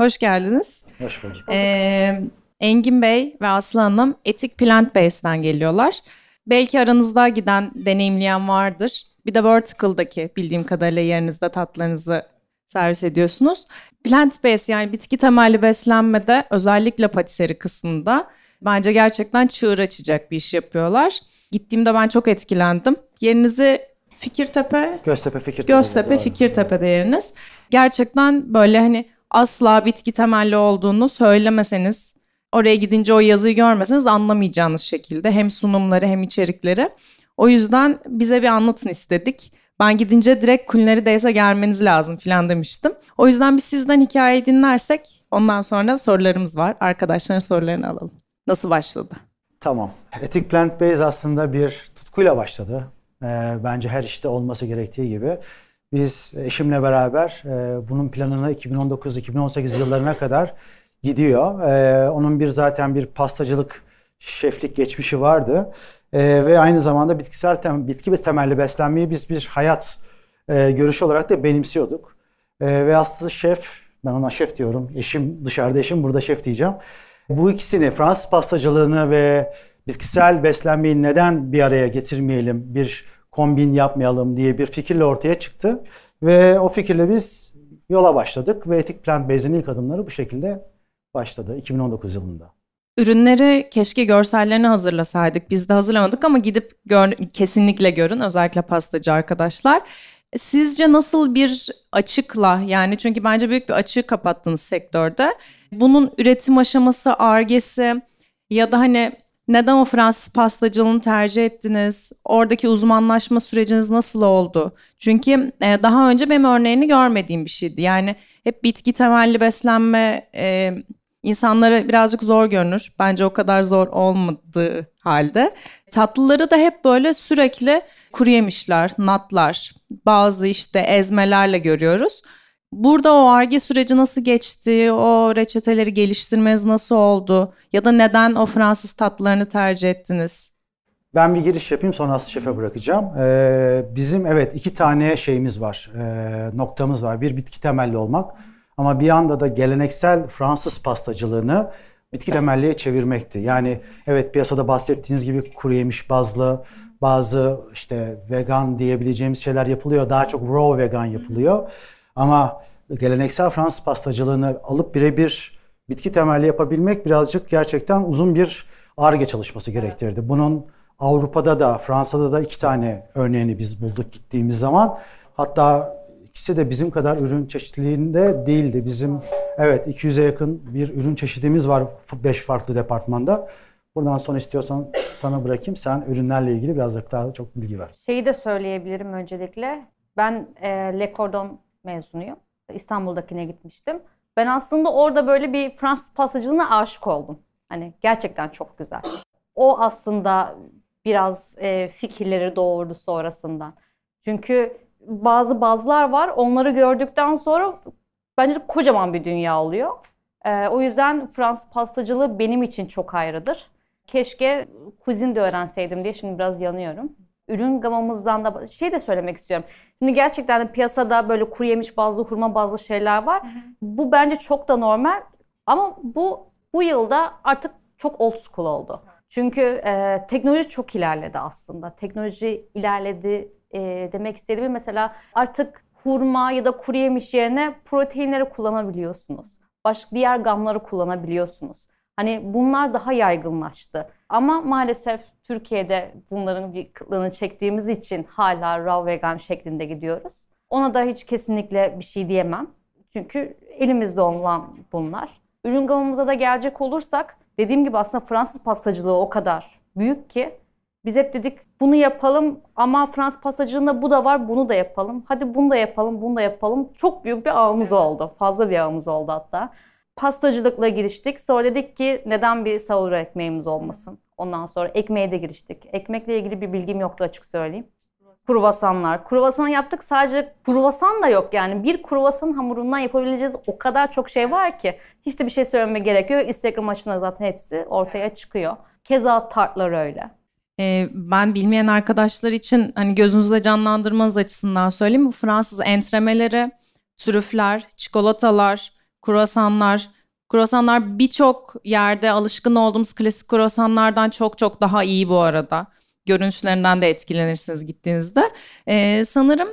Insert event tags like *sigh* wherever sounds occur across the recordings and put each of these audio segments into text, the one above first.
Hoş geldiniz. Hoş bulduk. Ee, Engin Bey ve Aslı Hanım Etik Plant Based'den geliyorlar. Belki aranızda giden, deneyimleyen vardır. Bir de Vertical'daki bildiğim kadarıyla yerinizde tatlarınızı servis ediyorsunuz. Plant based yani bitki temelli beslenmede özellikle patiseri kısmında bence gerçekten çığır açacak bir iş yapıyorlar. Gittiğimde ben çok etkilendim. Yerinizi Fikirtepe, Göztepe Fikirtepe. Göztepe Fikirtepe'de yeriniz. Gerçekten böyle hani asla bitki temelli olduğunu söylemeseniz, oraya gidince o yazıyı görmeseniz anlamayacağınız şekilde hem sunumları hem içerikleri. O yüzden bize bir anlatın istedik. Ben gidince direkt Culinary Days'e gelmeniz lazım falan demiştim. O yüzden biz sizden hikayeyi dinlersek ondan sonra sorularımız var. Arkadaşların sorularını alalım. Nasıl başladı? Tamam. Etik Plant Based aslında bir tutkuyla başladı. Ee, bence her işte olması gerektiği gibi. Biz eşimle beraber e, bunun planını 2019-2018 yıllarına kadar gidiyor. Ee, onun bir zaten bir pastacılık, şeflik geçmişi vardı. Ee, ve aynı zamanda bitkisel tem bitki ve temelli beslenmeyi biz bir hayat e, görüşü olarak da benimsiyorduk. Ee, ve aslında şef, ben ona şef diyorum. Eşim dışarıda eşim, burada şef diyeceğim. Bu ikisini Fransız pastacılığını ve bitkisel beslenmeyi neden bir araya getirmeyelim, bir kombin yapmayalım diye bir fikirle ortaya çıktı. Ve o fikirle biz yola başladık ve Etik Plant Based'in ilk adımları bu şekilde başladı 2019 yılında. Ürünleri keşke görsellerini hazırlasaydık. Biz de hazırlamadık ama gidip gör, kesinlikle görün özellikle pastacı arkadaşlar. Sizce nasıl bir açıkla yani çünkü bence büyük bir açığı kapattınız sektörde. Bunun üretim aşaması, argesi ya da hani neden o Fransız pastacılığını tercih ettiniz? Oradaki uzmanlaşma süreciniz nasıl oldu? Çünkü e, daha önce benim örneğini görmediğim bir şeydi. Yani hep bitki temelli beslenme e, insanlara birazcık zor görünür. Bence o kadar zor olmadığı halde. Tatlıları da hep böyle sürekli kuru yemişler, natlar, bazı işte ezmelerle görüyoruz. Burada o ARGE süreci nasıl geçti? O reçeteleri geliştirmeniz nasıl oldu? Ya da neden o Fransız tatlılarını tercih ettiniz? Ben bir giriş yapayım sonra Aslı Şef'e bırakacağım. Ee, bizim evet iki tane şeyimiz var, e, noktamız var. Bir bitki temelli olmak ama bir yanda da geleneksel Fransız pastacılığını bitki temelliye çevirmekti. Yani evet piyasada bahsettiğiniz gibi kuru yemiş bazlı bazı işte vegan diyebileceğimiz şeyler yapılıyor. Daha çok raw vegan yapılıyor. Ama geleneksel Fransız pastacılığını alıp birebir bitki temelli yapabilmek birazcık gerçekten uzun bir ARGE çalışması gerektirdi. Bunun Avrupa'da da Fransa'da da iki tane örneğini biz bulduk gittiğimiz zaman. Hatta ikisi de bizim kadar ürün çeşitliliğinde değildi. Bizim evet 200'e yakın bir ürün çeşidimiz var 5 farklı departmanda. Buradan sonra istiyorsan sana bırakayım. Sen ürünlerle ilgili biraz daha çok bilgi ver. Şeyi de söyleyebilirim öncelikle. Ben e, Le Cordon mezunuyum. İstanbul'dakine gitmiştim. Ben aslında orada böyle bir Fransız pastacılığına aşık oldum. Hani gerçekten çok güzel. O aslında biraz e, fikirleri doğurdu sonrasından. Çünkü bazı bazlar var. Onları gördükten sonra bence kocaman bir dünya oluyor. E, o yüzden Fransız pastacılığı benim için çok ayrıdır. Keşke kuzin de öğrenseydim diye şimdi biraz yanıyorum ürün gamımızdan da şey de söylemek istiyorum. Şimdi gerçekten de piyasada böyle kuru yemiş bazlı, hurma bazlı şeyler var. Hı hı. Bu bence çok da normal ama bu bu yılda artık çok old school oldu. Çünkü e, teknoloji çok ilerledi aslında. Teknoloji ilerledi e, demek istediğim mesela artık hurma ya da kuru yemiş yerine proteinleri kullanabiliyorsunuz. Başka diğer gamları kullanabiliyorsunuz. Hani bunlar daha yaygınlaştı. Ama maalesef Türkiye'de bunların bir kıtlığını çektiğimiz için hala raw vegan şeklinde gidiyoruz. Ona da hiç kesinlikle bir şey diyemem. Çünkü elimizde olan bunlar. Ürün gamımıza da gelecek olursak dediğim gibi aslında Fransız pastacılığı o kadar büyük ki biz hep dedik bunu yapalım ama Fransız pastacılığında bu da var bunu da yapalım. Hadi bunu da yapalım bunu da yapalım. Çok büyük bir ağımız oldu. Fazla bir ağımız oldu hatta pastacılıkla giriştik. Sonra dedik ki neden bir sahur ekmeğimiz olmasın? Ondan sonra ekmeğe de giriştik. Ekmekle ilgili bir bilgim yoktu açık söyleyeyim. Kruvasanlar. Kruvasan yaptık sadece kruvasan da yok yani. Bir kruvasan hamurundan yapabileceğiz o kadar çok şey var ki. Hiç de bir şey söylememe gerekiyor. Instagram açına zaten hepsi ortaya çıkıyor. Keza tartlar öyle. Ee, ben bilmeyen arkadaşlar için hani gözünüzde canlandırmanız açısından söyleyeyim. Bu Fransız entremeleri, trüfler, çikolatalar, kruvasanlar. Kruvasanlar birçok yerde alışkın olduğumuz klasik kruvasanlardan çok çok daha iyi bu arada. Görünüşlerinden de etkilenirsiniz gittiğinizde. Ee, sanırım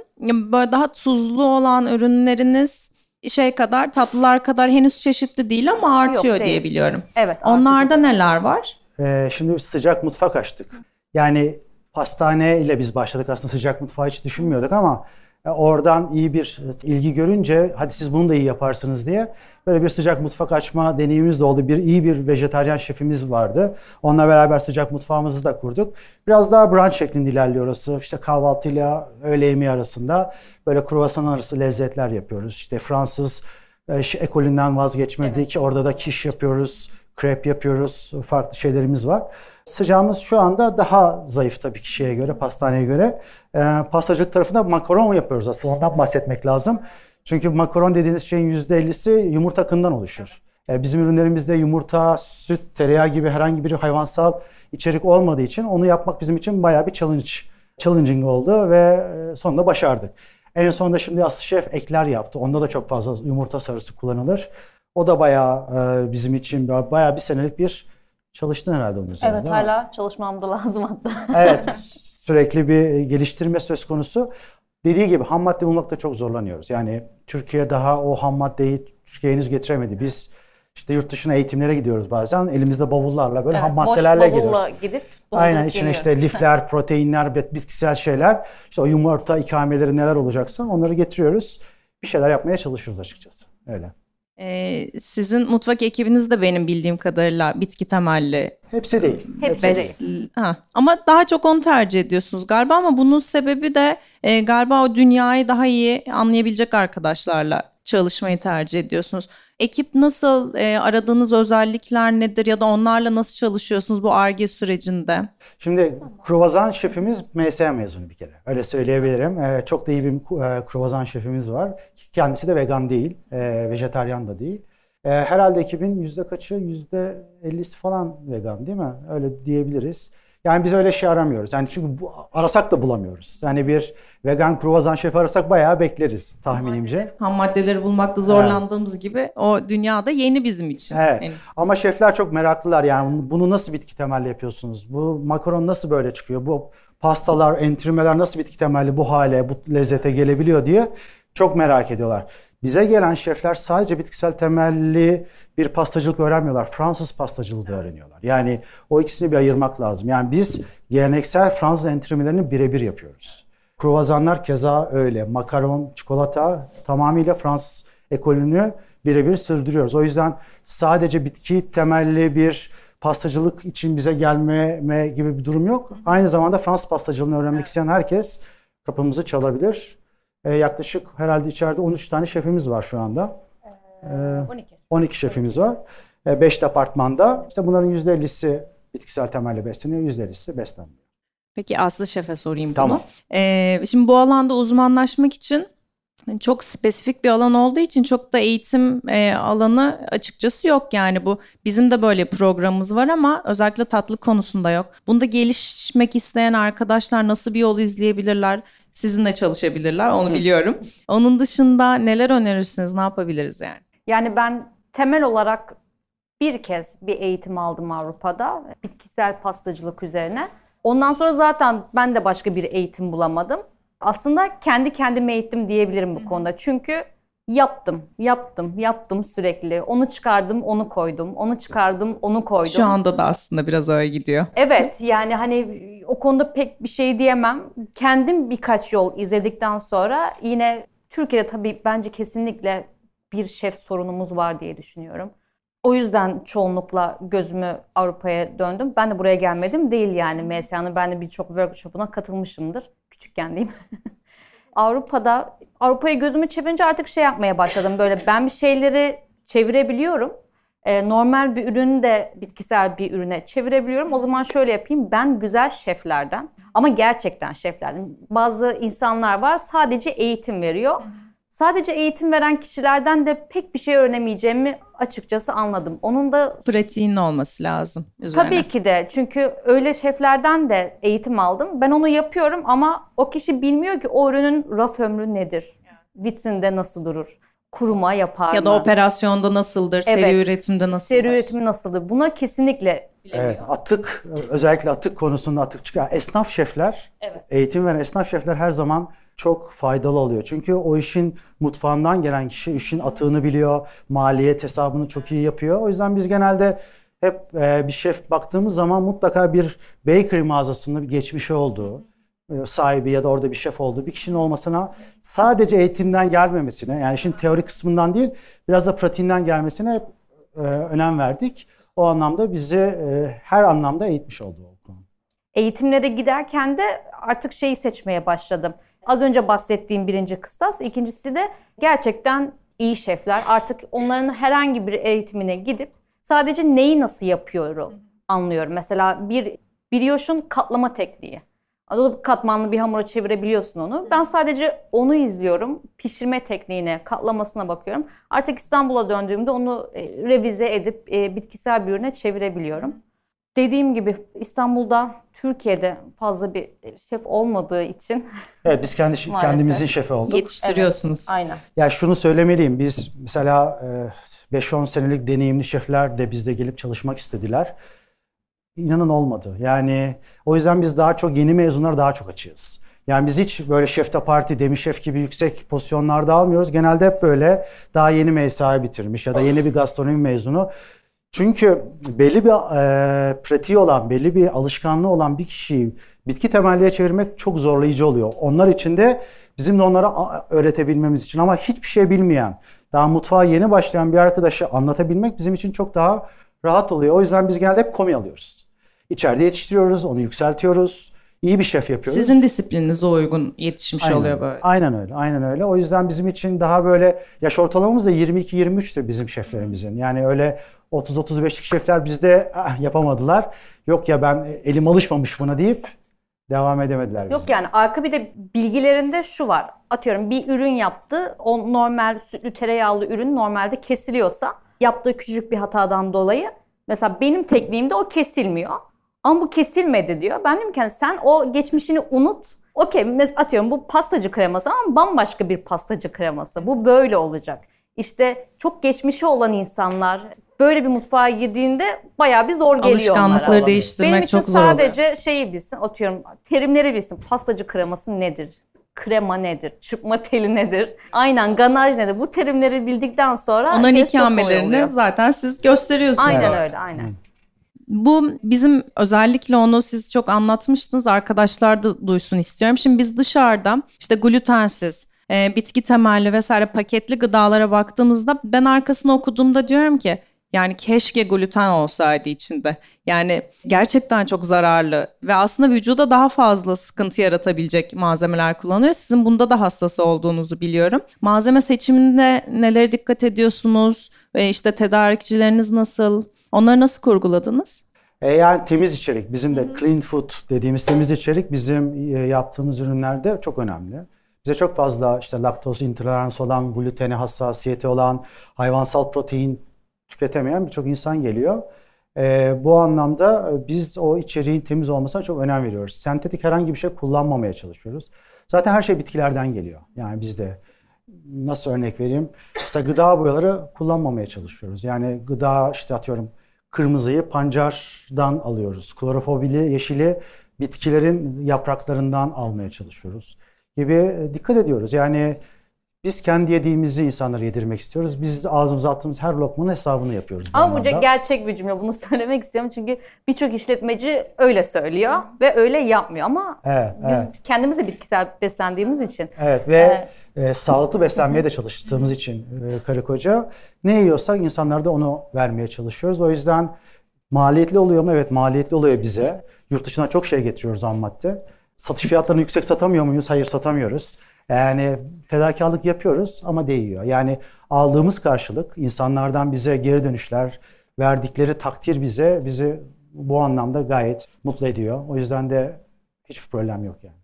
böyle daha tuzlu olan ürünleriniz şey kadar tatlılar kadar henüz çeşitli değil ama artıyor değil. diye biliyorum. Evet. Onlarda artık- neler var? Ee, şimdi sıcak mutfak açtık. Yani pastane ile biz başladık aslında sıcak mutfağı hiç düşünmüyorduk ama oradan iyi bir e, ilgi görünce hadi siz bunu da iyi yaparsınız diye böyle bir sıcak mutfak açma deneyimimiz de oldu. Bir iyi bir vejetaryen şefimiz vardı. Onunla beraber sıcak mutfağımızı da kurduk. Biraz daha brunch şeklinde ilerliyor orası. İşte kahvaltıyla öğle yemeği arasında böyle kruvasan arası lezzetler yapıyoruz. İşte Fransız e, ekolünden vazgeçmedik. Orada da kiş yapıyoruz, krep yapıyoruz. Farklı şeylerimiz var. Sıcağımız şu anda daha zayıf tabii ki şeye göre, pastaneye göre. E, pastacılık tarafında makaron yapıyoruz aslında. Ondan bahsetmek lazım. Çünkü makaron dediğiniz şeyin %50'si yumurta akından oluşur. E, bizim ürünlerimizde yumurta, süt, tereyağı gibi herhangi bir hayvansal içerik olmadığı için onu yapmak bizim için bayağı bir challenge, challenging oldu ve e, sonunda başardık. En sonunda şimdi Aslı Şef ekler yaptı. Onda da çok fazla yumurta sarısı kullanılır. O da bayağı e, bizim için bayağı bir senelik bir çalıştın herhalde onun üzerinde. Evet hala çalışmam da lazım hatta. Evet *laughs* sürekli bir geliştirme söz konusu. Dediği gibi ham madde bulmakta çok zorlanıyoruz. Yani Türkiye daha o ham maddeyi Türkiye henüz getiremedi. Biz işte yurt dışına eğitimlere gidiyoruz bazen. Elimizde bavullarla böyle ham Evet, maddelerle boş gidiyoruz. gidip Aynen içine işte lifler, *laughs* proteinler, bit- bitkisel şeyler. İşte o yumurta ikameleri neler olacaksa onları getiriyoruz. Bir şeyler yapmaya çalışıyoruz açıkçası. Öyle. Ee, sizin mutfak ekibiniz de benim bildiğim kadarıyla bitki temelli Hepsi değil. Hepsi Hepsi değil. Bes- ha. Ama daha çok onu tercih ediyorsunuz galiba ama bunun sebebi de e, galiba o dünyayı daha iyi anlayabilecek arkadaşlarla çalışmayı tercih ediyorsunuz. Ekip nasıl, e, aradığınız özellikler nedir ya da onlarla nasıl çalışıyorsunuz bu ARGE sürecinde? Şimdi kruvazan şefimiz MSA mezunu bir kere. Öyle söyleyebilirim. Ee, çok da iyi bir e, kruvazan şefimiz var. Kendisi de vegan değil, e, vejetaryen da değil. E, herhalde ekibin yüzde kaçı? Yüzde 50'si falan vegan değil mi? Öyle diyebiliriz. Yani biz öyle şey aramıyoruz. Yani çünkü bu, arasak da bulamıyoruz. Yani bir vegan kruvazan şefi arasak bayağı bekleriz tahminimce. Ham maddeleri bulmakta zorlandığımız gibi o dünyada yeni bizim için. Evet. henüz. Ama şefler çok meraklılar yani bunu nasıl bitki temelli yapıyorsunuz? Bu makaron nasıl böyle çıkıyor? Bu pastalar, entrimeler nasıl bitki temelli bu hale, bu lezzete gelebiliyor diye çok merak ediyorlar. Bize gelen şefler sadece bitkisel temelli bir pastacılık öğrenmiyorlar. Fransız pastacılığı da öğreniyorlar. Yani o ikisini bir ayırmak lazım. Yani biz geleneksel Fransız entrimelerini birebir yapıyoruz. Kruvazanlar keza öyle. Makaron, çikolata tamamıyla Fransız ekolünü birebir sürdürüyoruz. O yüzden sadece bitki temelli bir pastacılık için bize gelmeme gibi bir durum yok. Aynı zamanda Fransız pastacılığını öğrenmek isteyen herkes kapımızı çalabilir. Ee, yaklaşık herhalde içeride 13 tane şefimiz var şu anda. Ee, 12. 12 şefimiz var. 5 departmanda. İşte bunların %50'si bitkisel temelli besleniyor, %50'si beslenmiyor. Peki Aslı Şef'e sorayım bunu. Tamam. Ee, şimdi bu alanda uzmanlaşmak için çok spesifik bir alan olduğu için çok da eğitim e, alanı açıkçası yok yani bu bizim de böyle programımız var ama özellikle tatlı konusunda yok. Bunda gelişmek isteyen arkadaşlar nasıl bir yol izleyebilirler? Sizinle çalışabilirler onu biliyorum. Onun dışında neler önerirsiniz? Ne yapabiliriz yani? Yani ben temel olarak bir kez bir eğitim aldım Avrupa'da bitkisel pastacılık üzerine. Ondan sonra zaten ben de başka bir eğitim bulamadım. Aslında kendi kendime eğittim diyebilirim bu konuda. Çünkü yaptım, yaptım, yaptım sürekli. Onu çıkardım, onu koydum. Onu çıkardım, onu koydum. Şu anda da aslında biraz öyle gidiyor. Evet yani hani o konuda pek bir şey diyemem. Kendim birkaç yol izledikten sonra yine Türkiye'de tabii bence kesinlikle bir şef sorunumuz var diye düşünüyorum. O yüzden çoğunlukla gözümü Avrupa'ya döndüm. Ben de buraya gelmedim değil yani MSA'nın ben de birçok workshop'una katılmışımdır. Küçükken diyeyim. *laughs* Avrupa'da Avrupa'ya gözümü çevirince artık şey yapmaya başladım. Böyle ben bir şeyleri çevirebiliyorum. Ee, normal bir ürünü de bitkisel bir ürüne çevirebiliyorum. O zaman şöyle yapayım. Ben güzel şeflerden ama gerçekten şeflerden. Bazı insanlar var sadece eğitim veriyor. Sadece eğitim veren kişilerden de pek bir şey öğrenemeyeceğimi açıkçası anladım. Onun da Pratiğin olması lazım üzerine. Tabii ki de çünkü öyle şeflerden de eğitim aldım. Ben onu yapıyorum ama o kişi bilmiyor ki o ürünün raf ömrü nedir? Vitrinde nasıl durur? Kuruma yapar Ya mı? da operasyonda nasıldır, seri Evet. üretimde nasıldır? Seri üretimi nasıldır? Bunlar kesinlikle Evet, atık özellikle atık konusunda atık çıkar. Esnaf şefler, Evet. eğitim veren esnaf şefler her zaman çok faydalı oluyor. Çünkü o işin mutfağından gelen kişi işin atığını biliyor, maliyet hesabını çok iyi yapıyor. O yüzden biz genelde hep e, bir şef baktığımız zaman mutlaka bir bakery mağazasında bir geçmişi olduğu, sahibi ya da orada bir şef olduğu bir kişinin olmasına sadece eğitimden gelmemesine yani işin teori kısmından değil biraz da pratiğinden gelmesine hep e, önem verdik. O anlamda bizi e, her anlamda eğitmiş oldu o konu. eğitimlere giderken de artık şeyi seçmeye başladım. Az önce bahsettiğim birinci kıstas. ikincisi de gerçekten iyi şefler. Artık onların herhangi bir eğitimine gidip sadece neyi nasıl yapıyorum anlıyorum. Mesela bir brioche'un katlama tekniği. Alıp katmanlı bir hamura çevirebiliyorsun onu. Ben sadece onu izliyorum. Pişirme tekniğine, katlamasına bakıyorum. Artık İstanbul'a döndüğümde onu e, revize edip e, bitkisel bir ürüne çevirebiliyorum. Dediğim gibi İstanbul'da, Türkiye'de fazla bir şef olmadığı için *laughs* Evet biz kendi Maalesef. kendimizin şefi olduk. Yetiştiriyorsunuz. aynen. Ya şunu söylemeliyim. Biz mesela e, 5-10 senelik deneyimli şefler de bizde gelip çalışmak istediler. İnanın olmadı. Yani o yüzden biz daha çok yeni mezunlara daha çok açığız. Yani biz hiç böyle şefte parti, demiş şef gibi yüksek pozisyonlarda almıyoruz. Genelde hep böyle daha yeni mesai bitirmiş ya da yeni bir gastronomi mezunu. Çünkü belli bir e, pratiği olan, belli bir alışkanlığı olan bir kişiyi bitki temelliye çevirmek çok zorlayıcı oluyor. Onlar için de bizim de onlara öğretebilmemiz için ama hiçbir şey bilmeyen, daha mutfağa yeni başlayan bir arkadaşı anlatabilmek bizim için çok daha rahat oluyor. O yüzden biz genelde hep komi alıyoruz. İçeride yetiştiriyoruz, onu yükseltiyoruz. İyi bir şef yapıyoruz. Sizin disiplininize uygun yetişmiş Aynen, oluyor böyle. Aynen öyle. Aynen öyle. O yüzden bizim için daha böyle yaş ortalamamız da 22-23'tür bizim şeflerimizin. Yani öyle 30-35'lik şefler bizde "Ah, yapamadılar. Yok ya ben elim alışmamış buna deyip devam edemediler. Yok bizde. yani arka bir de bilgilerinde şu var. Atıyorum bir ürün yaptı. O normal sütlü tereyağlı ürün normalde kesiliyorsa yaptığı küçük bir hatadan dolayı mesela benim tekniğimde o kesilmiyor. Ama bu kesilmedi diyor. Ben diyorum ki sen o geçmişini unut. Okey atıyorum bu pastacı kreması ama bambaşka bir pastacı kreması. Bu böyle olacak. İşte çok geçmişi olan insanlar böyle bir mutfağa girdiğinde bayağı bir zor geliyor onlara. Alışkanlıkları değiştirmek Benim için çok zor oluyor. sadece şeyi bilsin, atıyorum terimleri bilsin. Pastacı kreması nedir? Krema nedir? Çırpma teli nedir? Aynen ganaj nedir? Bu terimleri bildikten sonra Onların ikamelerini oluyor. zaten siz gösteriyorsunuz. Aynen öyle, aynen. Bu bizim özellikle onu siz çok anlatmıştınız. Arkadaşlar da duysun istiyorum. Şimdi biz dışarıda işte glutensiz, e, bitki temelli vesaire paketli gıdalara baktığımızda ben arkasını okuduğumda diyorum ki yani keşke gluten olsaydı içinde. Yani gerçekten çok zararlı ve aslında vücuda daha fazla sıkıntı yaratabilecek malzemeler kullanıyor. Sizin bunda da hassas olduğunuzu biliyorum. Malzeme seçiminde nelere dikkat ediyorsunuz? Ve işte tedarikçileriniz nasıl? Onları nasıl kurguladınız? E yani temiz içerik. Bizim de clean food dediğimiz temiz içerik bizim e, yaptığımız ürünlerde çok önemli. Bize çok fazla işte laktoz intoleransı olan, glutene hassasiyeti olan, hayvansal protein tüketemeyen birçok insan geliyor. E, bu anlamda e, biz o içeriğin temiz olmasına çok önem veriyoruz. Sentetik herhangi bir şey kullanmamaya çalışıyoruz. Zaten her şey bitkilerden geliyor. Yani biz de nasıl örnek vereyim? Mesela gıda boyaları kullanmamaya çalışıyoruz. Yani gıda işte atıyorum kırmızıyı pancardan alıyoruz. Klorofobili yeşili bitkilerin yapraklarından almaya çalışıyoruz gibi e, dikkat ediyoruz. Yani biz kendi yediğimizi insanlara yedirmek istiyoruz. Biz ağzımıza attığımız her lokmanın hesabını yapıyoruz. Ama bu gerçek bir cümle. Bunu *laughs* söylemek istiyorum çünkü birçok işletmeci öyle söylüyor ve öyle yapmıyor. Ama Evet, biz evet. kendimiz de bitkisel beslendiğimiz için Evet ve e, sağlıklı beslenmeye de çalıştığımız için e, karı koca ne yiyorsak insanlara da onu vermeye çalışıyoruz. O yüzden maliyetli oluyor mu? Evet maliyetli oluyor bize. Yurt dışına çok şey getiriyoruz ham madde. Satış fiyatlarını yüksek satamıyor muyuz? Hayır satamıyoruz. Yani fedakarlık yapıyoruz ama değiyor. Yani aldığımız karşılık insanlardan bize geri dönüşler, verdikleri takdir bize bizi bu anlamda gayet mutlu ediyor. O yüzden de hiçbir problem yok yani.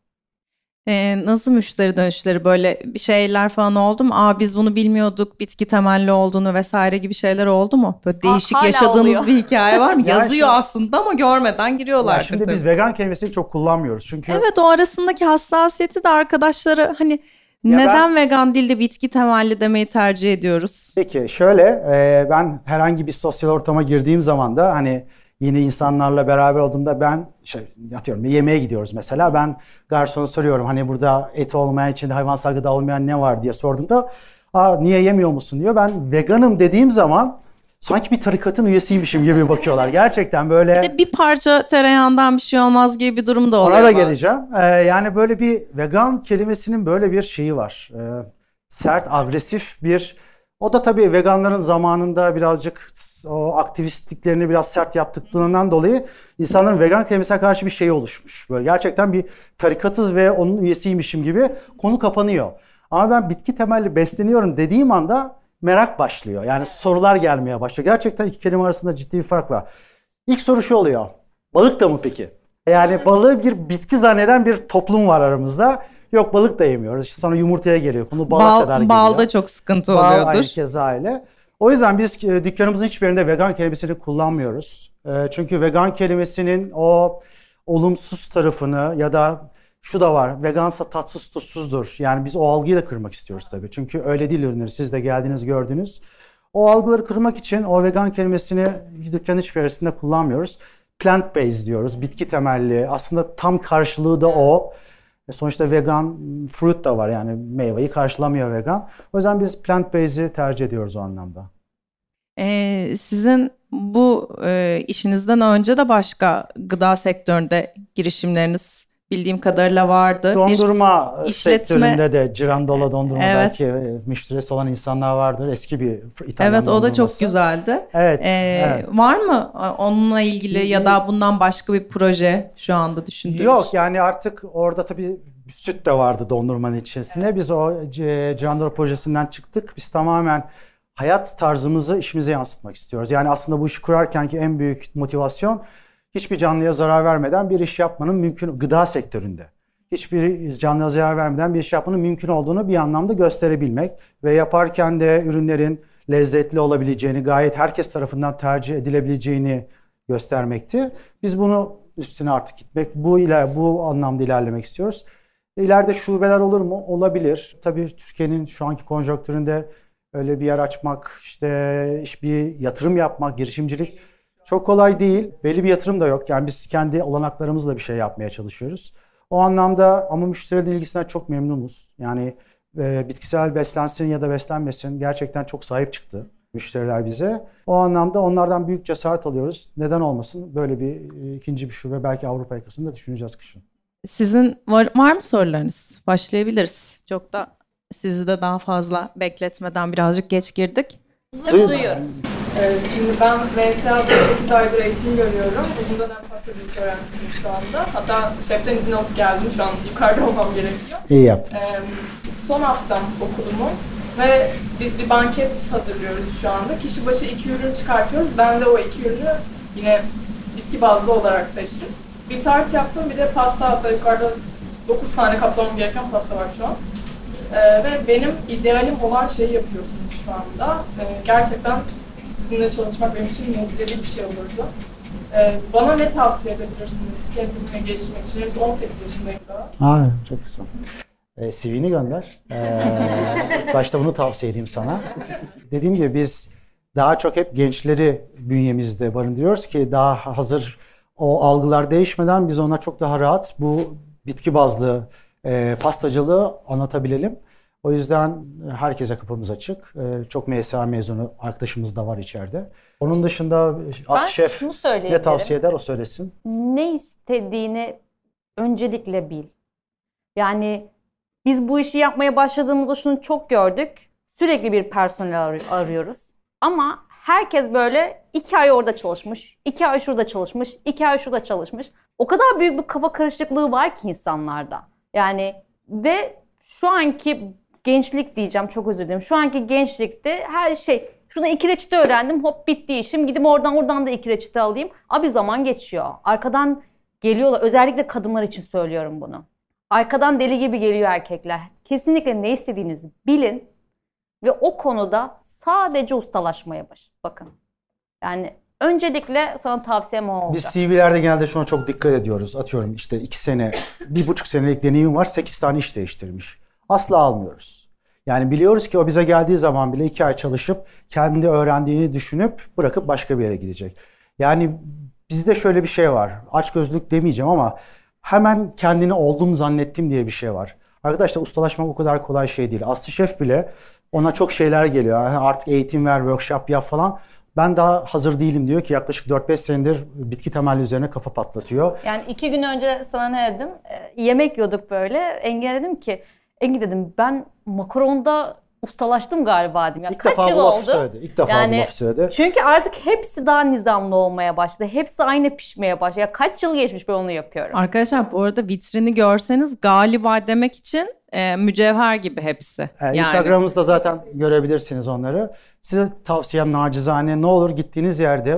Ee, nasıl müşteri dönüşleri böyle bir şeyler falan oldu mu? Aa biz bunu bilmiyorduk, bitki temelli olduğunu vesaire gibi şeyler oldu mu? Böyle değişik hala yaşadığınız oluyor. bir hikaye var mı? *laughs* Ya Yazıyor aslında ama görmeden giriyorlar. Ya şimdi biz vegan kelimesini çok kullanmıyoruz. Çünkü Evet o arasındaki hassasiyeti de arkadaşları hani Neden vegan değil de bitki temelli demeyi tercih ediyoruz? Peki şöyle e, ben herhangi bir sosyal ortama girdiğim zaman da hani yeni insanlarla beraber olduğumda ben şey atıyorum bir yemeğe gidiyoruz mesela ben garsona soruyorum hani burada et olmayan için hayvansal gıda olmayan ne var diye sorduğumda Aa, niye yemiyor musun diyor. Ben veganım dediğim zaman sanki bir tarikatın üyesiymişim gibi bakıyorlar. Gerçekten böyle... Bir de bir parça tereyağından bir şey olmaz gibi bir durum da oluyor. Ona da geleceğim. Ee, yani böyle bir vegan kelimesinin böyle bir şeyi var. Ee, sert, agresif bir... O da tabii veganların zamanında birazcık o aktivistliklerini biraz sert yaptıklarından dolayı insanların vegan kelimesine karşı bir şey oluşmuş. Böyle gerçekten bir tarikatız ve onun üyesiymişim gibi konu kapanıyor. Ama ben bitki temelli besleniyorum dediğim anda merak başlıyor. Yani sorular gelmeye başlıyor. Gerçekten iki kelime arasında ciddi bir fark var. İlk soru şu oluyor. Balık da mı peki? Yani balığı bir bitki zanneden bir toplum var aramızda. Yok balık da yemiyoruz. İşte sonra yumurtaya geliyor. Konu Bal, kadar geliyor. Balda çok sıkıntı Bal oluyordur. aynı keza öyle. O yüzden biz e, dükkanımızın hiçbirinde vegan kelimesini kullanmıyoruz. E, Çünkü vegan kelimesinin o olumsuz tarafını ya da şu da var. Vegansa tatsız tuzsuzdur. Yani biz o algıyı da kırmak istiyoruz tabii. Çünkü öyle değil ürünleri. Siz de geldiniz gördünüz. O algıları kırmak için o vegan kelimesini dükkanın hiçbir arasında kullanmıyoruz. Plant based diyoruz. Bitki temelli. Aslında tam karşılığı da o. E, Sonuçta vegan fruit da var yani meyveyi karşılamıyor vegan. O yüzden biz plant based'i tercih ediyoruz o anlamda. Ee, sizin bu e, işinizden önce de başka gıda sektöründe girişimleriniz bildiğim kadarıyla vardı. Dondurma işletme- sektöründe de Cirandola dondurma Evet. belki e, müşterisi olan insanlar vardır. Eski bir İtalyan evet o da çok dondurması. güzeldi. Evet, Ee, evet. Var mı onunla ilgili ya da bundan başka bir proje şu anda düşündüğünüz? Yok yani artık orada tabii süt de vardı dondurmanın içerisinde. Biz o Cirandola projesinden çıktık. Biz tamamen hayat tarzımızı işimize yansıtmak istiyoruz. Yani aslında bu işi kurarken ki en büyük motivasyon hiçbir canlıya zarar vermeden bir iş yapmanın mümkün gıda sektöründe. Hiçbir canlıya zarar vermeden bir iş yapmanın mümkün olduğunu bir anlamda gösterebilmek ve yaparken de ürünlerin lezzetli olabileceğini, gayet herkes tarafından tercih edilebileceğini göstermekti. Biz bunu üstüne artık gitmek, bu iler bu anlamda ilerlemek istiyoruz. İleride şubeler olur mu? Olabilir. Tabii Türkiye'nin şu anki konjonktüründe öyle bir yer açmak, işte iş bir yatırım yapmak, girişimcilik çok kolay değil. Belli bir yatırım da yok. Yani biz kendi olanaklarımızla bir şey yapmaya çalışıyoruz. O anlamda ama müşterilerin ilgisinden çok memnunuz. Yani e, bitkisel beslensin ya da beslenmesin gerçekten çok sahip çıktı müşteriler bize. O anlamda onlardan büyük cesaret alıyoruz. Neden olmasın? Böyle bir e, ikinci bir şube belki Avrupa yakasında düşüneceğiz kışın. Sizin var, var mı sorularınız? Başlayabiliriz. Çok da sizi de daha fazla bekletmeden birazcık geç girdik. Duyuyoruz. Evet, şimdi ben VSA'da 8 aydır eğitim görüyorum. Uzun dönem pastacılık öğrencisiyim şu anda. Hatta şeften izin alıp geldim. Şu an yukarıda olmam gerekiyor. İyi yaptınız. Ee, son haftam okulumun ve biz bir banket hazırlıyoruz şu anda. Kişi başı iki ürün çıkartıyoruz. Ben de o iki ürünü yine bitki bazlı olarak seçtim. Bir tart yaptım, bir de pasta hatta yukarıda 9 tane kaplamam gereken pasta var şu an. Ee, ve benim idealim olan şeyi yapıyorsunuz şu anda. Ee, gerçekten sizinle çalışmak benim için mucizeli bir şey olurdu. Ee, bana ne tavsiye edebilirsiniz kendime gelişmek için? Henüz 18 yaşındayım daha. Aa, çok kısa. E, CV'ni gönder. Ee, başta bunu tavsiye edeyim sana. Dediğim gibi biz daha çok hep gençleri bünyemizde barındırıyoruz ki daha hazır o algılar değişmeden biz ona çok daha rahat bu bitki bazlı e, pastacılığı anlatabilelim. O yüzden herkese kapımız açık. E, çok MSA mezunu arkadaşımız da var içeride. Onun dışında as Ben şef ne tavsiye eder o söylesin. ne istediğini öncelikle bil. Yani biz bu işi yapmaya başladığımızda şunu çok gördük. Sürekli bir personel ar- arıyoruz. Ama herkes böyle iki ay orada çalışmış, iki ay şurada çalışmış, iki ay şurada çalışmış. O kadar büyük bir kafa karışıklığı var ki insanlarda. Yani ve şu anki gençlik diyeceğim çok özür dilerim. Şu anki gençlikte her şey şurada iki reçete öğrendim hop bitti işim. Gidip oradan oradan da iki reçete alayım. Abi zaman geçiyor. Arkadan geliyorlar. Özellikle kadınlar için söylüyorum bunu. Arkadan deli gibi geliyor erkekler. Kesinlikle ne istediğinizi bilin ve o konuda sadece ustalaşmaya baş. Bakın. Yani öncelikle sana tavsiyem o olacak. Biz CV'lerde genelde şuna çok dikkat ediyoruz. Atıyorum işte iki sene, bir buçuk senelik deneyim var, sekiz tane iş değiştirmiş. Asla almıyoruz. Yani biliyoruz ki o bize geldiği zaman bile iki ay çalışıp kendi öğrendiğini düşünüp bırakıp başka bir yere gidecek. Yani bizde şöyle bir şey var. Aç gözlük demeyeceğim ama hemen kendini oldum zannettim diye bir şey var. Arkadaşlar ustalaşmak o kadar kolay şey değil. Aslı şef bile ona çok şeyler geliyor. Artık eğitim ver, workshop yap falan. Ben daha hazır değilim diyor ki yaklaşık 4-5 senedir bitki temelli üzerine kafa patlatıyor. Yani iki gün önce sana ne dedim? Ee, yemek yiyorduk böyle. Engin'e dedim ki Engin dedim ben makaronda ustalaştım galiba dedim. Ya İlk kaç defa yıl bu lafı oldu? söyledi. İlk defa Yani bu lafı söyledi. Çünkü artık hepsi daha nizamlı olmaya başladı. Hepsi aynı pişmeye başladı. Ya kaç yıl geçmiş ben onu yapıyorum. Arkadaşlar bu arada vitrini görseniz galiba demek için e, mücevher gibi hepsi. Ee, yani. Instagram'ımızda zaten görebilirsiniz onları. Size tavsiyem nacizane ne olur gittiğiniz yerde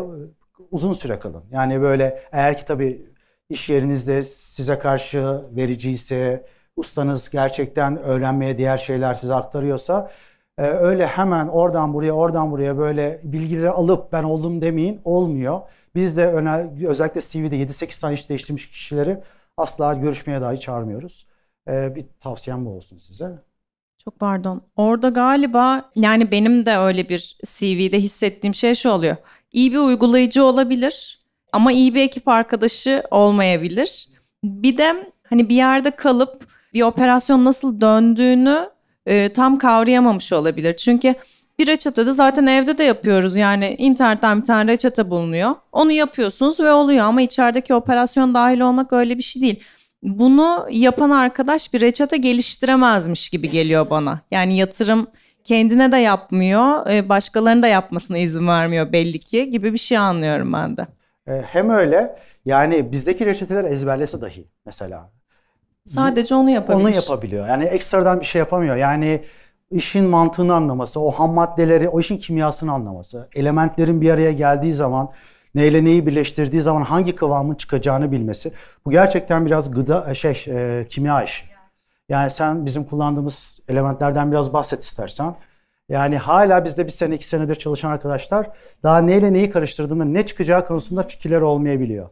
uzun süre kalın. Yani böyle eğer ki tabii iş yerinizde size karşı vericiyse, ustanız gerçekten öğrenmeye diğer şeyler size aktarıyorsa e, öyle hemen oradan buraya oradan buraya böyle bilgileri alıp ben oldum demeyin olmuyor. Biz de öne, özellikle CV'de 7-8 tane iş değiştirmiş kişileri asla görüşmeye dahi çağırmıyoruz. E, bir tavsiyem bu olsun size. Çok pardon. Orada galiba yani benim de öyle bir CV'de hissettiğim şey şu oluyor. İyi bir uygulayıcı olabilir ama iyi bir ekip arkadaşı olmayabilir. Bir de hani bir yerde kalıp bir operasyon nasıl döndüğünü e, tam kavrayamamış olabilir. Çünkü bir reçete de zaten evde de yapıyoruz. Yani internetten bir tane reçete bulunuyor. Onu yapıyorsunuz ve oluyor ama içerideki operasyon dahil olmak öyle bir şey değil. Bunu yapan arkadaş bir reçete geliştiremezmiş gibi geliyor bana. Yani yatırım kendine de yapmıyor, e, başkalarının da yapmasına izin vermiyor belli ki gibi bir şey anlıyorum ben de. E, hem öyle yani bizdeki reçeteler ezberlese dahi mesela. Sadece onu yapabilir. Onu yapabiliyor. Yani ekstradan bir şey yapamıyor. Yani işin mantığını anlaması, o ham maddeleri, o işin kimyasını anlaması, elementlerin bir araya geldiği zaman neyle neyi birleştirdiği zaman hangi kıvamın çıkacağını bilmesi. Bu gerçekten biraz gıda şey e, kimya işi. Yani sen bizim kullandığımız elementlerden biraz bahset istersen. Yani hala bizde bir sene iki senedir çalışan arkadaşlar daha neyle neyi karıştırdığını ne çıkacağı konusunda fikirleri olmayabiliyor.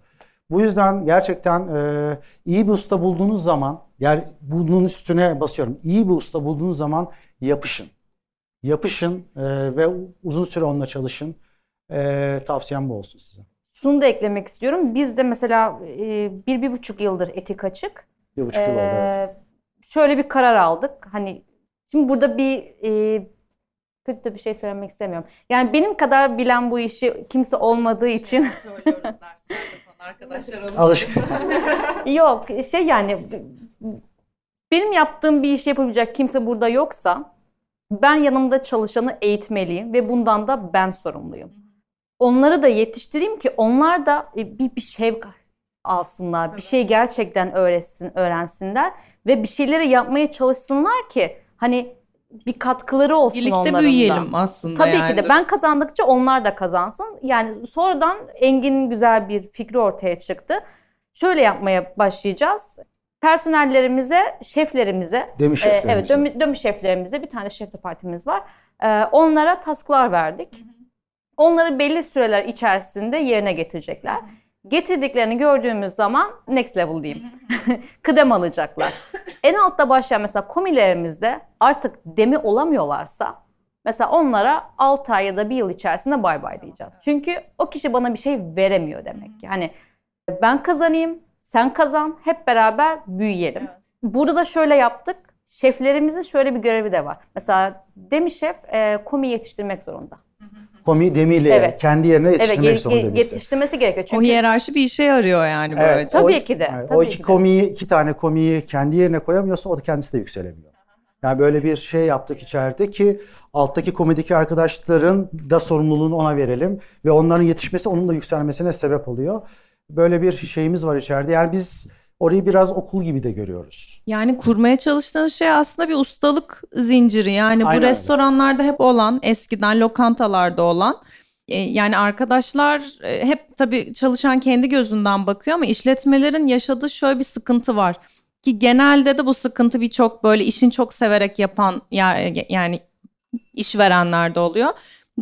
Bu yüzden gerçekten e, iyi bir usta bulduğunuz zaman, yani bunun üstüne basıyorum. İyi bir usta bulduğunuz zaman yapışın. Yapışın e, ve uzun süre onunla çalışın. E, tavsiyem bu olsun size. Şunu da eklemek istiyorum. Biz de mesela e, bir, bir buçuk yıldır etik açık. Bir buçuk yıl oldu. Evet. Ee, şöyle bir karar aldık. Hani şimdi burada bir e, kötü de bir şey söylemek istemiyorum. Yani benim kadar bilen bu işi kimse olmadığı için Söylüyoruz derslerde arkadaşlar *laughs* Alışkın. *laughs* yok şey yani benim yaptığım bir işi yapabilecek kimse burada yoksa ben yanımda çalışanı eğitmeliyim ve bundan da ben sorumluyum. Onları da yetiştireyim ki onlar da e, bir, bir şevk alsınlar. Bir şey gerçekten öğretsin, öğrensinler ve bir şeyleri yapmaya çalışsınlar ki hani bir katkıları olsun Birlikte onların da. büyüyelim aslında Tabii yani. ki de ben kazandıkça onlar da kazansın. Yani sonradan Engin'in güzel bir fikri ortaya çıktı. Şöyle yapmaya başlayacağız. Personellerimize, şeflerimize, Demiş e, şeflerimize. evet dömü, dömü şeflerimize bir tane şef de partimiz var. E, onlara tasklar verdik. Onları belli süreler içerisinde yerine getirecekler. Getirdiklerini gördüğümüz zaman next level diyeyim. *laughs* Kıdem alacaklar. en altta başlayan mesela komilerimizde artık demi olamıyorlarsa mesela onlara 6 ay ya da 1 yıl içerisinde bay bay diyeceğiz. Çünkü o kişi bana bir şey veremiyor demek ki. Hani ben kazanayım, sen kazan, hep beraber büyüyelim. Burada da şöyle yaptık. Şeflerimizin şöyle bir görevi de var. Mesela demi şef e, komi yetiştirmek zorunda. Komi demiyle Evet. kendi yerine Evet, yetiştirmek ge- zorunda yetiştirmesi gerekiyor. O Çünkü hiyerarşi bir işe yarıyor yani Evet, böylece. Tabii o- ki de, evet, tabii o iki ki de. komiyi, iki tane komiyi kendi yerine koyamıyorsa o da kendisi de yükselemiyor. Yani böyle bir şey yaptık içeride ki alttaki komediki arkadaşların da sorumluluğunu ona verelim ve onların yetişmesi onun da yükselmesine sebep oluyor. Böyle bir şeyimiz var içeride. Yani biz orayı biraz okul gibi de görüyoruz. Yani kurmaya çalıştığın şey aslında bir ustalık zinciri. Yani bu Aynen öyle. restoranlarda hep olan, eskiden lokantalarda olan. e, Yani arkadaşlar e, hep tabii çalışan kendi gözünden bakıyor ama işletmelerin yaşadığı şöyle bir sıkıntı var. Ki genelde de bu sıkıntı birçok böyle işin çok severek yapan yer, yani işverenlerde oluyor.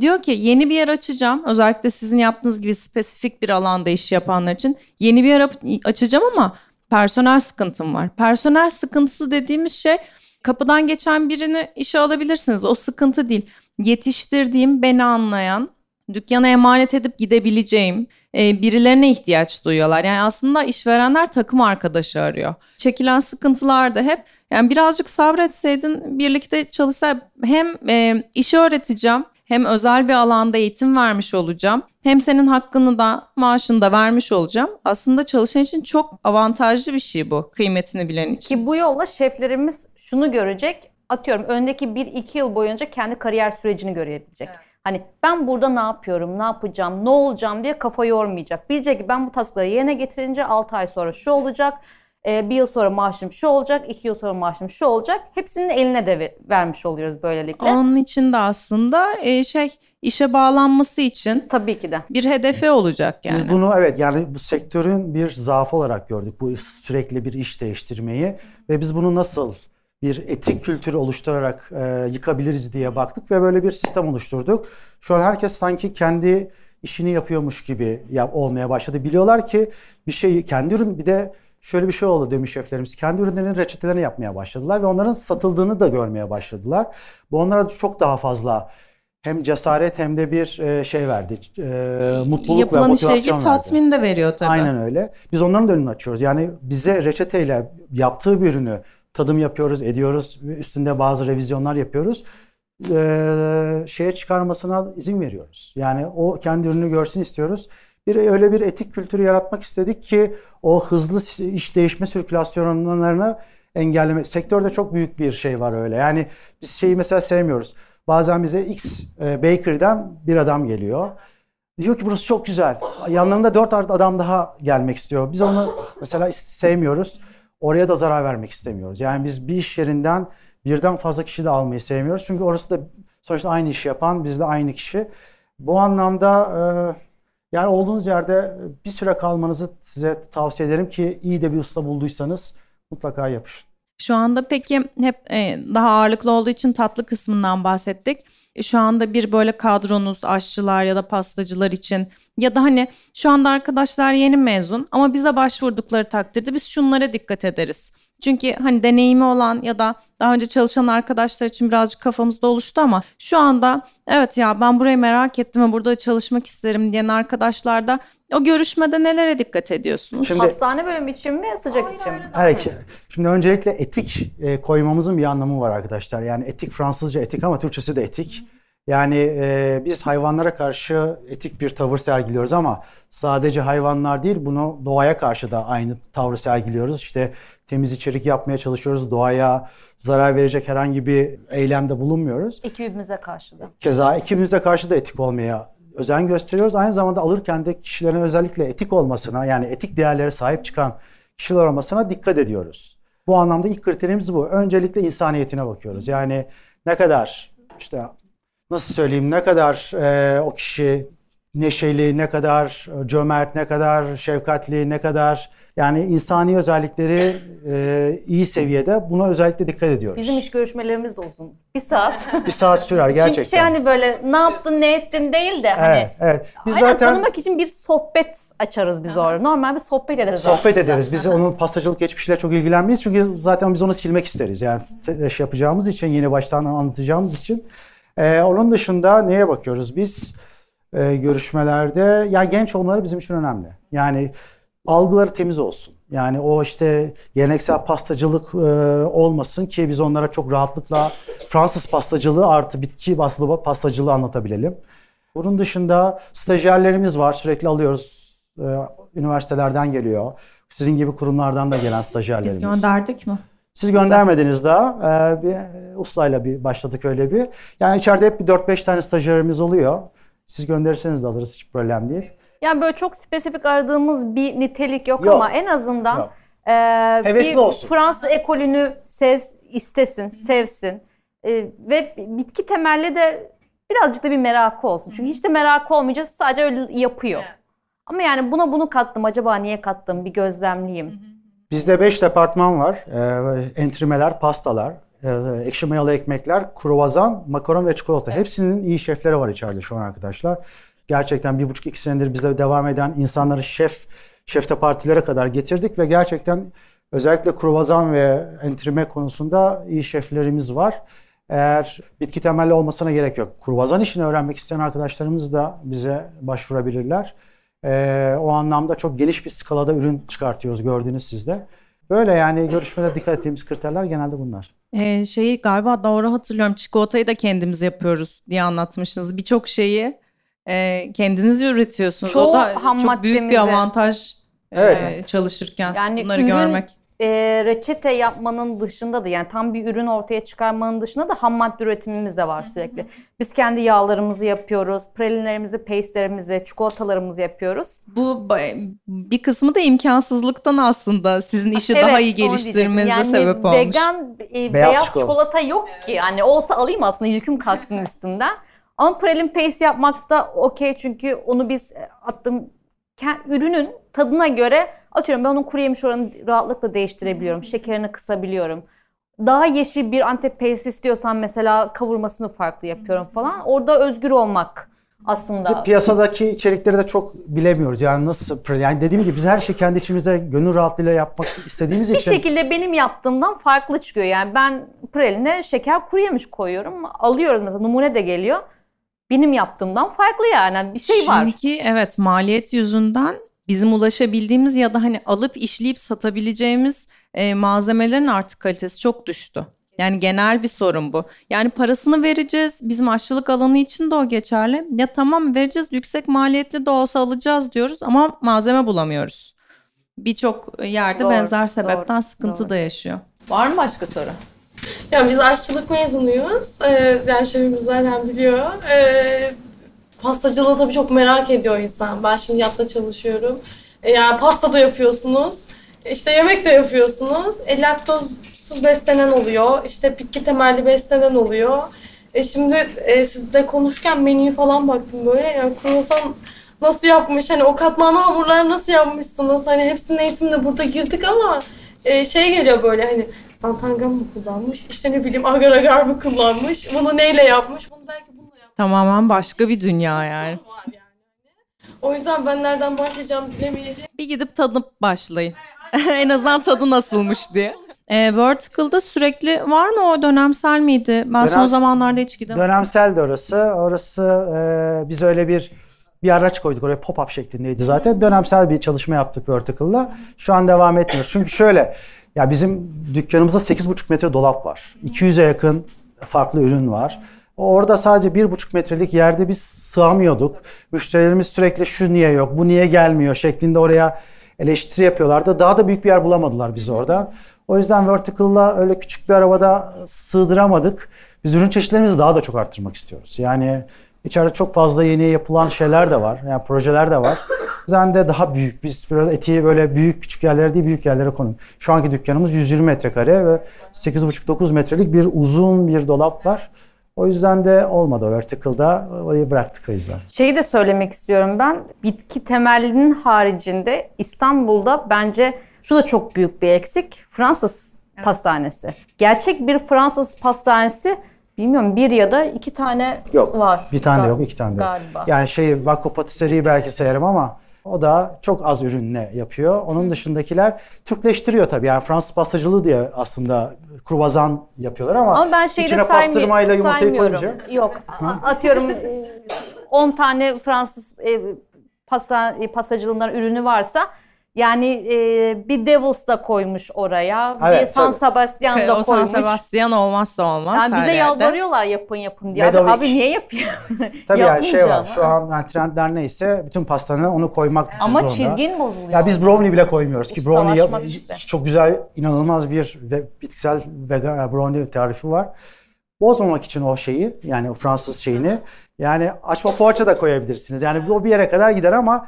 Diyor ki yeni bir yer açacağım. Özellikle sizin yaptığınız gibi spesifik bir alanda iş yapanlar için yeni bir yer açacağım ama personel sıkıntım var. Personel sıkıntısı dediğimiz şey Kapıdan geçen birini işe alabilirsiniz. O sıkıntı değil. Yetiştirdiğim, beni anlayan, dükkana emanet edip gidebileceğim e, birilerine ihtiyaç duyuyorlar. Yani aslında işverenler takım arkadaşı arıyor. Çekilen sıkıntılar da hep yani birazcık sabretseydin birlikte çalışsa hem e, işi öğreteceğim hem özel bir alanda eğitim vermiş olacağım. Hem senin hakkını da maaşını da vermiş olacağım. Aslında çalışan için çok avantajlı bir şey bu kıymetini bilen için. Ki bu yolla şeflerimiz şunu görecek. Atıyorum öndeki 1-2 yıl boyunca kendi kariyer sürecini görebilecek. Hani ben burada ne yapıyorum, ne yapacağım, ne olacağım diye kafa yormayacak. Bilecek ki ben bu taskları yerine getirince 6 ay sonra şu olacak. E, Bir yıl sonra maaşım şu olacak, iki yıl sonra maaşım şu olacak. Hepsinin eline de ve- vermiş oluyoruz böylelikle. Onun için de aslında e, şey işe bağlanması için Tabii ki de. bir hedefi olacak yani. Biz bunu evet yani bu sektörün bir zaafı olarak gördük. Bu sürekli bir iş değiştirmeyi ve biz bunu nasıl bir etik kültürü oluşturarak e, yıkabiliriz diye baktık ve böyle bir sistem oluşturduk. Şu an herkes sanki kendi işini yapıyormuş gibi yap, olmaya başladı. Biliyorlar ki bir şey kendi ürün bir de şöyle bir şey oldu demiş şeflerimiz. Kendi ürünlerinin reçetelerini yapmaya başladılar ve onların satıldığını da görmeye başladılar. Bu onlara çok daha fazla hem cesaret hem de bir e, şey verdi. E, mutluluk Yapılan ve motivasyon ilgili verdi. tatmin de veriyor tabii. Aynen öyle. Biz onların da önünü açıyoruz. Yani bize reçeteyle yaptığı bir ürünü tadım yapıyoruz, ediyoruz. Üstünde bazı revizyonlar yapıyoruz. Ee, şeye çıkarmasına izin veriyoruz. Yani o kendi ürünü görsün istiyoruz. Bir öyle bir etik kültürü yaratmak istedik ki o hızlı iş değişme sirkülasyonlarını engelleme. Sektörde çok büyük bir şey var öyle. Yani biz şeyi mesela sevmiyoruz. Bazen bize X e, Bakery'den bir adam geliyor. Diyor ki burası çok güzel. Yanlarında dört adam daha gelmek istiyor. Biz onu mesela sevmiyoruz. Oraya da zarar vermek istemiyoruz. Yani biz bir iş yerinden birden fazla kişi de almayı sevmiyoruz. Çünkü orası da sonuçta aynı işi yapan, biz de aynı kişi. Bu anlamda e, yani olduğunuz yerde bir süre kalmanızı size tavsiye ederim ki iyi de bir usta bulduysanız mutlaka yapışın. Şu anda peki hep e, daha ağırlıklı olduğu için tatlı kısmından bahsettik. E, Şu anda bir böyle kadronuz aşçılar ya da pastacılar için ya da hani şu anda arkadaşlar yeni mezun ama bize başvurdukları takdirde biz şunlara dikkat ederiz. Çünkü hani deneyimi olan ya da daha önce çalışan arkadaşlar için birazcık kafamızda oluştu ama şu anda evet ya ben burayı merak ettim ve burada çalışmak isterim diyen arkadaşlar da o görüşmede nelere dikkat ediyorsunuz? Şimdi- Hastane bölümü için mi, sıcak için mi? Her iki. Şimdi öncelikle etik e, koymamızın bir anlamı var arkadaşlar. Yani etik Fransızca etik ama Türkçesi de etik. Yani e, biz hayvanlara karşı etik bir tavır sergiliyoruz ama sadece hayvanlar değil bunu doğaya karşı da aynı tavrı sergiliyoruz. İşte temiz içerik yapmaya çalışıyoruz. Doğaya zarar verecek herhangi bir eylemde bulunmuyoruz. Ekibimize karşı da. Keza ekibimize karşı da etik olmaya özen gösteriyoruz. Aynı zamanda alırken de kişilerin özellikle etik olmasına yani etik değerlere sahip çıkan kişiler olmasına dikkat ediyoruz. Bu anlamda ilk kriterimiz bu. Öncelikle insaniyetine bakıyoruz. Yani ne kadar işte nasıl söyleyeyim ne kadar e, o kişi neşeli, ne kadar e, cömert, ne kadar şefkatli, ne kadar yani insani özellikleri e, iyi seviyede buna özellikle dikkat ediyoruz. Bizim iş görüşmelerimiz de uzun. Bir saat. *laughs* bir saat sürer gerçekten. Çünkü şey hani böyle ne yaptın ne ettin değil de hani Evet, evet. Biz Aynen zaten tanımak için bir sohbet açarız biz orada. Normal bir sohbet ederiz sohbet aslında. ederiz. Biz onun pastacılık geçmişiyle çok ilgilenmeyiz. Çünkü zaten biz onu silmek isteriz. Yani iş yapacağımız için, yeni baştan anlatacağımız için. Ee, onun dışında neye bakıyoruz biz e, görüşmelerde? Ya genç olmaları bizim için önemli. Yani algıları temiz olsun. Yani o işte geleneksel pastacılık e, olmasın ki biz onlara çok rahatlıkla Fransız pastacılığı artı bitki basılı pastacılığı anlatabilelim. Bunun dışında stajyerlerimiz var. Sürekli alıyoruz. Ee, üniversitelerden geliyor. Sizin gibi kurumlardan da gelen Biz stajyerlerimiz. gönderdik mi? Siz göndermediniz daha. Ee, bir e, ustayla bir başladık öyle bir. Yani içeride hep bir 4-5 tane stajyerimiz oluyor. Siz gönderirseniz de alırız hiç problem değil. Yani böyle çok spesifik aradığımız bir nitelik yok, Yok. ama en azından Yok. e, Hevesli bir olsun. Fransız ekolünü sev, istesin, sevsin E, ve bitki temelli de birazcık da bir merakı olsun. Çünkü hiç de merakı olmayacak sadece öyle yapıyor. Ama yani buna bunu kattım acaba niye kattım bir gözlemleyeyim. Bizde 5 departman var. Ee, entrimeler, pastalar, e, ekşi mayalı ekmekler, kruvazan, makaron ve çikolata. Hepsinin iyi şefleri var içeride şu an arkadaşlar. Gerçekten bir buçuk iki senedir bize devam eden insanları şef, şefte partilere kadar getirdik ve gerçekten Özellikle kruvazan ve entrime konusunda iyi şeflerimiz var. Eğer bitki temelli olmasına gerek yok. Kruvazan işini öğrenmek isteyen arkadaşlarımız da bize başvurabilirler. Ee, o anlamda çok geniş bir skalada ürün çıkartıyoruz gördüğünüz sizde. Böyle yani görüşmede dikkat ettiğimiz kriterler genelde bunlar. Ee, şeyi galiba doğru hatırlıyorum. Çikolatayı da kendimiz yapıyoruz diye anlatmışsınız. Birçok şeyi e, kendiniz üretiyorsunuz. Çoğu o da ham çok büyük bir maddemizi- avantaj e, Evet. çalışırken Yani bunları ürün- görmek. E, reçete yapmanın dışında da yani tam bir ürün ortaya çıkarmanın dışında da ham madde üretimimiz de var sürekli. Biz kendi yağlarımızı yapıyoruz, pralinlerimizi, pastelerimizi, çikolatalarımızı yapıyoruz. Bu bir kısmı da imkansızlıktan aslında sizin işi Evet, daha iyi geliştirmenize yani sebep olmuş. vegan e, Beyaz beyaz, çikolata. çikolata yok ki. Yani olsa alayım aslında yüküm kalksın üstümden. Ama pralin paste yapmakta okey çünkü onu biz e, attım ke- ürünün tadına göre atıyorum ben onun kuru yemiş oranını rahatlıkla değiştirebiliyorum. Şekerini kısabiliyorum. Daha yeşil bir antep paste istiyorsan mesela kavurmasını farklı yapıyorum falan. Orada özgür olmak aslında. Piyasadaki içerikleri de çok bilemiyoruz. Yani nasıl yani dediğim gibi biz her şeyi kendi içimizde gönül rahatlığıyla yapmak istediğimiz bir için şekilde benim yaptığımdan farklı çıkıyor. Yani ben praline şeker kuru yemiş koyuyorum. Alıyoruz mesela numune de geliyor. Benim yaptığımdan farklı yani bir şey var. Çünkü evet maliyet yüzünden bizim ulaşabildiğimiz ya da hani alıp işleyip satabileceğimiz e, malzemelerin artık kalitesi çok düştü. Yani genel bir sorun bu. Yani parasını vereceğiz. Bizim aşçılık alanı için de o geçerli. Ya tamam vereceğiz yüksek maliyetli de olsa alacağız diyoruz ama malzeme bulamıyoruz. Birçok yerde Doğru, benzer sebepten doğru, sıkıntı doğru. da yaşıyor. Var mı başka soru? Yani biz aşçılık mezunuyuz. Ee, yani şefimiz zaten biliyor. Ee, pastacılığı tabii çok merak ediyor insan. Ben şimdi yatta çalışıyorum. Ee, yani pasta da yapıyorsunuz. İşte yemek de yapıyorsunuz. E, laktozsuz beslenen oluyor. İşte bitki temelli beslenen oluyor. E, şimdi e, sizle konuşurken menüyü falan baktım böyle. Yani kruvasan nasıl yapmış? Hani o katmanlı hamurları nasıl yapmışsınız? Hani hepsinin eğitimine burada girdik ama e, şey geliyor böyle hani Santangan mı kullanmış? İşte ne bileyim agar agar mı kullanmış? Bunu neyle yapmış? Bunu belki bununla yapmış. Tamamen başka bir dünya yani. Var yani. O yüzden ben nereden başlayacağım bilemeyeceğim. Bir gidip tadıp başlayın. *laughs* en azından tadı nasılmış diye. E, Vertical'da sürekli var mı o dönemsel miydi? Ben son Dönem- zamanlarda hiç gidemedim. Dönemsel de orası. Orası e, biz öyle bir bir araç koyduk oraya pop-up şeklindeydi zaten. Dönemsel bir çalışma yaptık Vertical'la. Şu an devam etmiyoruz. Çünkü şöyle ya bizim dükkanımızda 8,5 metre dolap var. 200'e yakın farklı ürün var. Orada sadece 1,5 metrelik yerde biz sığamıyorduk. Müşterilerimiz sürekli şu niye yok, bu niye gelmiyor şeklinde oraya eleştiri yapıyorlardı. Daha da büyük bir yer bulamadılar biz orada. O yüzden Vertical'la öyle küçük bir arabada sığdıramadık. Biz ürün çeşitlerimizi daha da çok arttırmak istiyoruz. Yani içeride çok fazla yeni yapılan şeyler de var. Yani projeler de var. O yüzden de daha büyük. Biz biraz etiği böyle büyük küçük yerlere değil büyük yerlere konum. Şu anki dükkanımız 120 metrekare ve 8,5-9 metrelik bir uzun bir dolap var. O yüzden de olmadı Vertical'da. Orayı bıraktık o yüzden. Şeyi de söylemek istiyorum ben. Bitki temellinin haricinde İstanbul'da bence şu da çok büyük bir eksik. Fransız pastanesi. Gerçek bir Fransız pastanesi bilmiyorum bir ya da iki tane Yok. var. Bir tane de Ga- yok, iki tane de yok. Galiba. Yani şey Vakko belki sayarım ama o da çok az ürünle yapıyor. Onun dışındakiler Türkleştiriyor tabii. Yani Fransız pastacılığı diye aslında kruvazan yapıyorlar ama, Ama ben şeyi içine saymi- pastırmayla yumurtayı koyunca Yok. a- Atıyorum e, 10 tane Fransız e, pasta, e, pastacılığından ürünü varsa yani e, bir Devils da koymuş oraya. bir Evet, San tabii. Sebastian da o San koymuş. Sebastian olmazsa olmaz Yani her bize yerde. yalvarıyorlar yapın yapın diye. Medovic. Abi niye yapıyor? *laughs* tabii yani şey var. Şu ama. an yani trendler neyse bütün pastaneye onu koymak Ama zorunda. çizgin bozuluyor. Ya biz brownie bile koymuyoruz ki brownie yap- işte. çok güzel, inanılmaz bir ve bitkisel vegan brownie tarifi var. Bozmamak için o şeyi yani o Fransız şeyini yani açma poğaça da koyabilirsiniz. Yani o bir yere kadar gider ama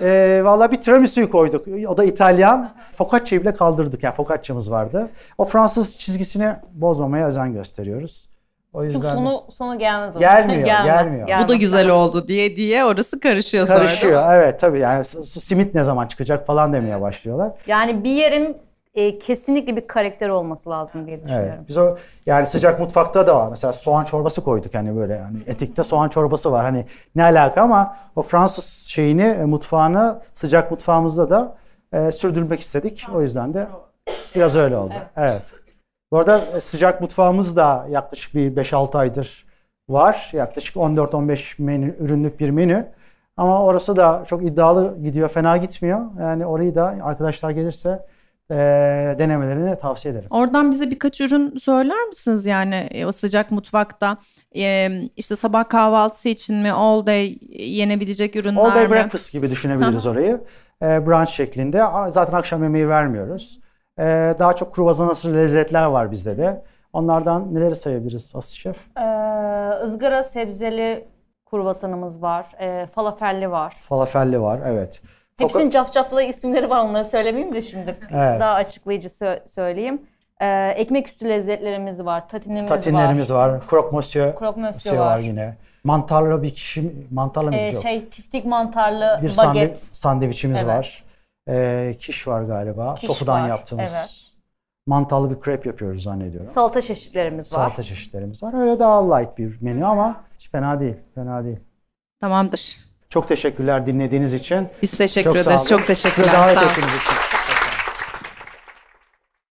e, valla bir tiramisu'yu koyduk. O da İtalyan. Focaccia'yı bile kaldırdık. Yani focaccia'mız vardı. O Fransız çizgisini bozmamaya özen gösteriyoruz. O Çünkü yüzden sonu, sonu gelmez. Gelmiyor, gelmiyor. Bu da güzel oldu diye diye orası karışıyor, sonra. karışıyor. Evet tabii yani simit ne zaman çıkacak falan demeye başlıyorlar. Yani bir yerin e, kesinlikle bir karakteri olması lazım diye düşünüyorum. Evet. Biz o yani sıcak mutfakta da var. Mesela soğan çorbası koyduk hani böyle yani etikte soğan çorbası var. Hani ne alaka ama o Fransız şeyini e, mutfağını sıcak mutfağımızda da e, sürdürmek istedik. O yüzden de Biraz öyle oldu. Evet. Bu arada e, sıcak mutfağımız da yaklaşık bir 5-6 aydır var. Yaklaşık 14-15 menü, ürünlük bir menü. Ama orası da çok iddialı gidiyor, fena gitmiyor. Yani orayı da arkadaşlar gelirse e, denemelerini tavsiye ederim. Oradan bize birkaç ürün söyler misiniz yani e, o sıcak mutfakta? E, işte sabah kahvaltısı için mi all day yenebilecek ürünler All day mi? breakfast gibi düşünebiliriz orayı. E, brunch şeklinde. A- Zaten akşam yemeği vermiyoruz. E, daha çok kruvasan arası lezzetler var bizde de. Onlardan neleri sayabiliriz Aslı Şef? Ee, ızgara sebzeli kruvasanımız var. Ee, falafelli var. Falafelli var, evet. Hepsinin cafcaflı isimleri var onları söylemeyeyim de şimdi. Evet. Daha açıklayıcı sö- söyleyeyim. Ee, ekmek üstü lezzetlerimiz var. Tatinimiz Tatinlerimiz var. var. Croque monsieur, Croque monsieur şey var var. yine. Mantarlı bir kişi, mantarlı mı? Ee, Yok. şey tiftik mantarlı bir sandvi- baget. sandviçimiz Evet. var. Ee, kiş var galiba. Kiş Tofudan var, yaptığımız. evet. Mantarlı bir krep yapıyoruz zannediyorum. Salata çeşitlerimiz var. Salata çeşitlerimiz var. Öyle daha light bir menü ama hiç fena değil. Fena değil. Tamamdır. Çok teşekkürler dinlediğiniz için. Biz teşekkür Çok ederiz. Çok teşekkürler. Size davet ettiğiniz için.